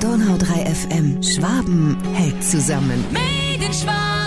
Donau 3 FM. Schwaben hält zusammen. Made in Schwaben,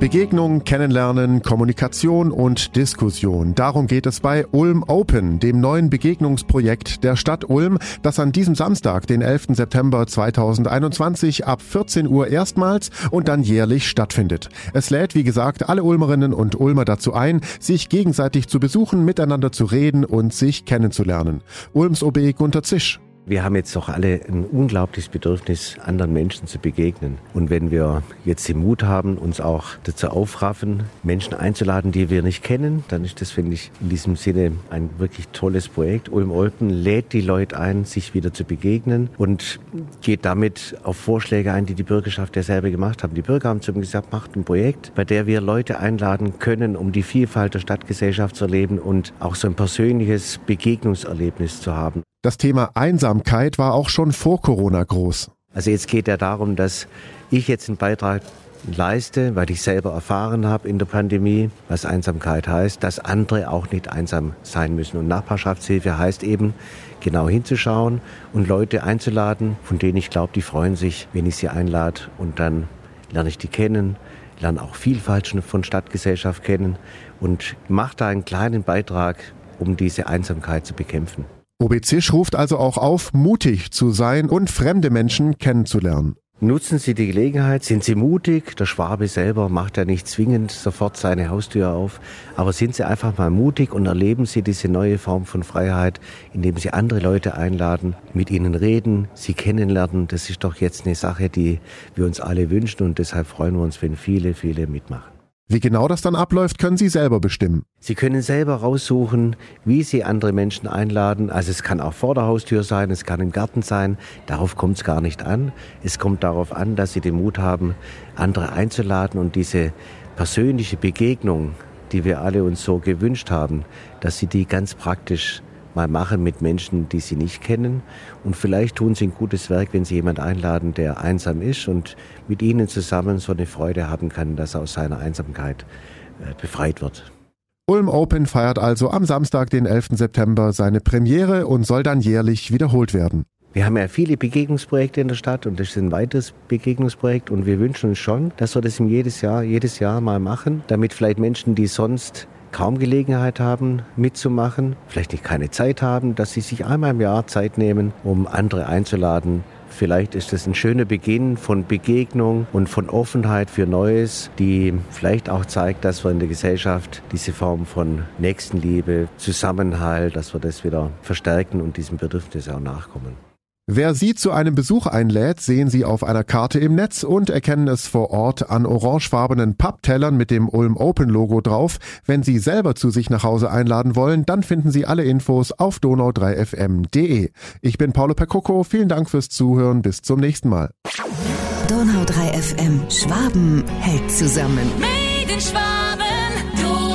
Begegnung, Kennenlernen, Kommunikation und Diskussion. Darum geht es bei Ulm Open, dem neuen Begegnungsprojekt der Stadt Ulm, das an diesem Samstag, den 11. September 2021 ab 14 Uhr erstmals und dann jährlich stattfindet. Es lädt, wie gesagt, alle Ulmerinnen und Ulmer dazu ein, sich gegenseitig zu besuchen, miteinander zu reden und sich kennenzulernen. Ulms OB Gunter Zisch. Wir haben jetzt doch alle ein unglaubliches Bedürfnis, anderen Menschen zu begegnen. Und wenn wir jetzt den Mut haben, uns auch dazu aufraffen, Menschen einzuladen, die wir nicht kennen, dann ist das, finde ich, in diesem Sinne ein wirklich tolles Projekt. Ulm Olpen lädt die Leute ein, sich wieder zu begegnen und geht damit auf Vorschläge ein, die die Bürgerschaft ja selber gemacht haben. Die Bürger haben zu mir gesagt, macht ein Projekt, bei der wir Leute einladen können, um die Vielfalt der Stadtgesellschaft zu erleben und auch so ein persönliches Begegnungserlebnis zu haben. Das Thema Einsamkeit war auch schon vor Corona groß. Also jetzt geht ja darum, dass ich jetzt einen Beitrag leiste, weil ich selber erfahren habe in der Pandemie, was Einsamkeit heißt, dass andere auch nicht einsam sein müssen. Und Nachbarschaftshilfe heißt eben, genau hinzuschauen und Leute einzuladen, von denen ich glaube, die freuen sich, wenn ich sie einlade. Und dann lerne ich die kennen, lerne auch Vielfalt von Stadtgesellschaft kennen und mache da einen kleinen Beitrag, um diese Einsamkeit zu bekämpfen. OBZisch ruft also auch auf, mutig zu sein und fremde Menschen kennenzulernen. Nutzen Sie die Gelegenheit, sind Sie mutig. Der Schwabe selber macht ja nicht zwingend sofort seine Haustür auf, aber sind Sie einfach mal mutig und erleben Sie diese neue Form von Freiheit, indem Sie andere Leute einladen, mit ihnen reden, sie kennenlernen. Das ist doch jetzt eine Sache, die wir uns alle wünschen und deshalb freuen wir uns, wenn viele, viele mitmachen. Wie genau das dann abläuft, können Sie selber bestimmen. Sie können selber raussuchen, wie Sie andere Menschen einladen. Also es kann auch vor der Haustür sein, es kann im Garten sein. Darauf kommt es gar nicht an. Es kommt darauf an, dass Sie den Mut haben, andere einzuladen und diese persönliche Begegnung, die wir alle uns so gewünscht haben, dass Sie die ganz praktisch mal machen mit Menschen, die sie nicht kennen. Und vielleicht tun sie ein gutes Werk, wenn sie jemand einladen, der einsam ist und mit ihnen zusammen so eine Freude haben kann, dass er aus seiner Einsamkeit äh, befreit wird. Ulm Open feiert also am Samstag, den 11. September, seine Premiere und soll dann jährlich wiederholt werden. Wir haben ja viele Begegnungsprojekte in der Stadt und das ist ein weiteres Begegnungsprojekt und wir wünschen uns schon, dass wir das jedes Jahr, jedes Jahr mal machen, damit vielleicht Menschen, die sonst kaum Gelegenheit haben, mitzumachen, vielleicht nicht keine Zeit haben, dass sie sich einmal im Jahr Zeit nehmen, um andere einzuladen. Vielleicht ist es ein schöner Beginn von Begegnung und von Offenheit für Neues, die vielleicht auch zeigt, dass wir in der Gesellschaft diese Form von Nächstenliebe, Zusammenhalt, dass wir das wieder verstärken und diesem Bedürfnis auch nachkommen. Wer Sie zu einem Besuch einlädt, sehen Sie auf einer Karte im Netz und erkennen es vor Ort an orangefarbenen Papptellern mit dem Ulm Open Logo drauf. Wenn Sie selber zu sich nach Hause einladen wollen, dann finden Sie alle Infos auf donau3fm.de. Ich bin Paulo Percoco, vielen Dank fürs Zuhören, bis zum nächsten Mal. Donau 3 FM. Schwaben hält zusammen. Made in Schwaben,